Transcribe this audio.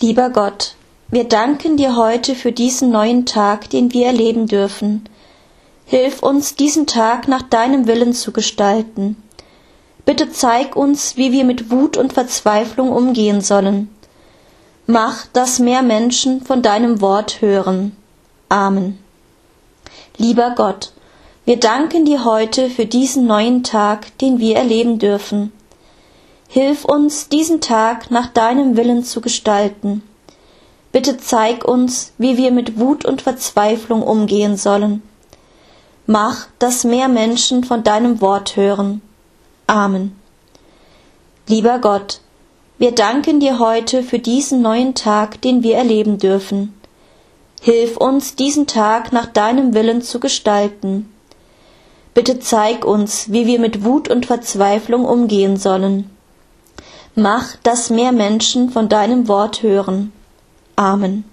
Lieber Gott, wir danken dir heute für diesen neuen Tag, den wir erleben dürfen. Hilf uns, diesen Tag nach deinem Willen zu gestalten. Bitte zeig uns, wie wir mit Wut und Verzweiflung umgehen sollen. Mach, dass mehr Menschen von deinem Wort hören. Amen. Lieber Gott, wir danken dir heute für diesen neuen Tag, den wir erleben dürfen. Hilf uns, diesen Tag nach deinem Willen zu gestalten. Bitte zeig uns, wie wir mit Wut und Verzweiflung umgehen sollen. Mach, dass mehr Menschen von deinem Wort hören. Amen. Lieber Gott, wir danken dir heute für diesen neuen Tag, den wir erleben dürfen. Hilf uns, diesen Tag nach deinem Willen zu gestalten. Bitte zeig uns, wie wir mit Wut und Verzweiflung umgehen sollen. Mach, dass mehr Menschen von deinem Wort hören. Amen.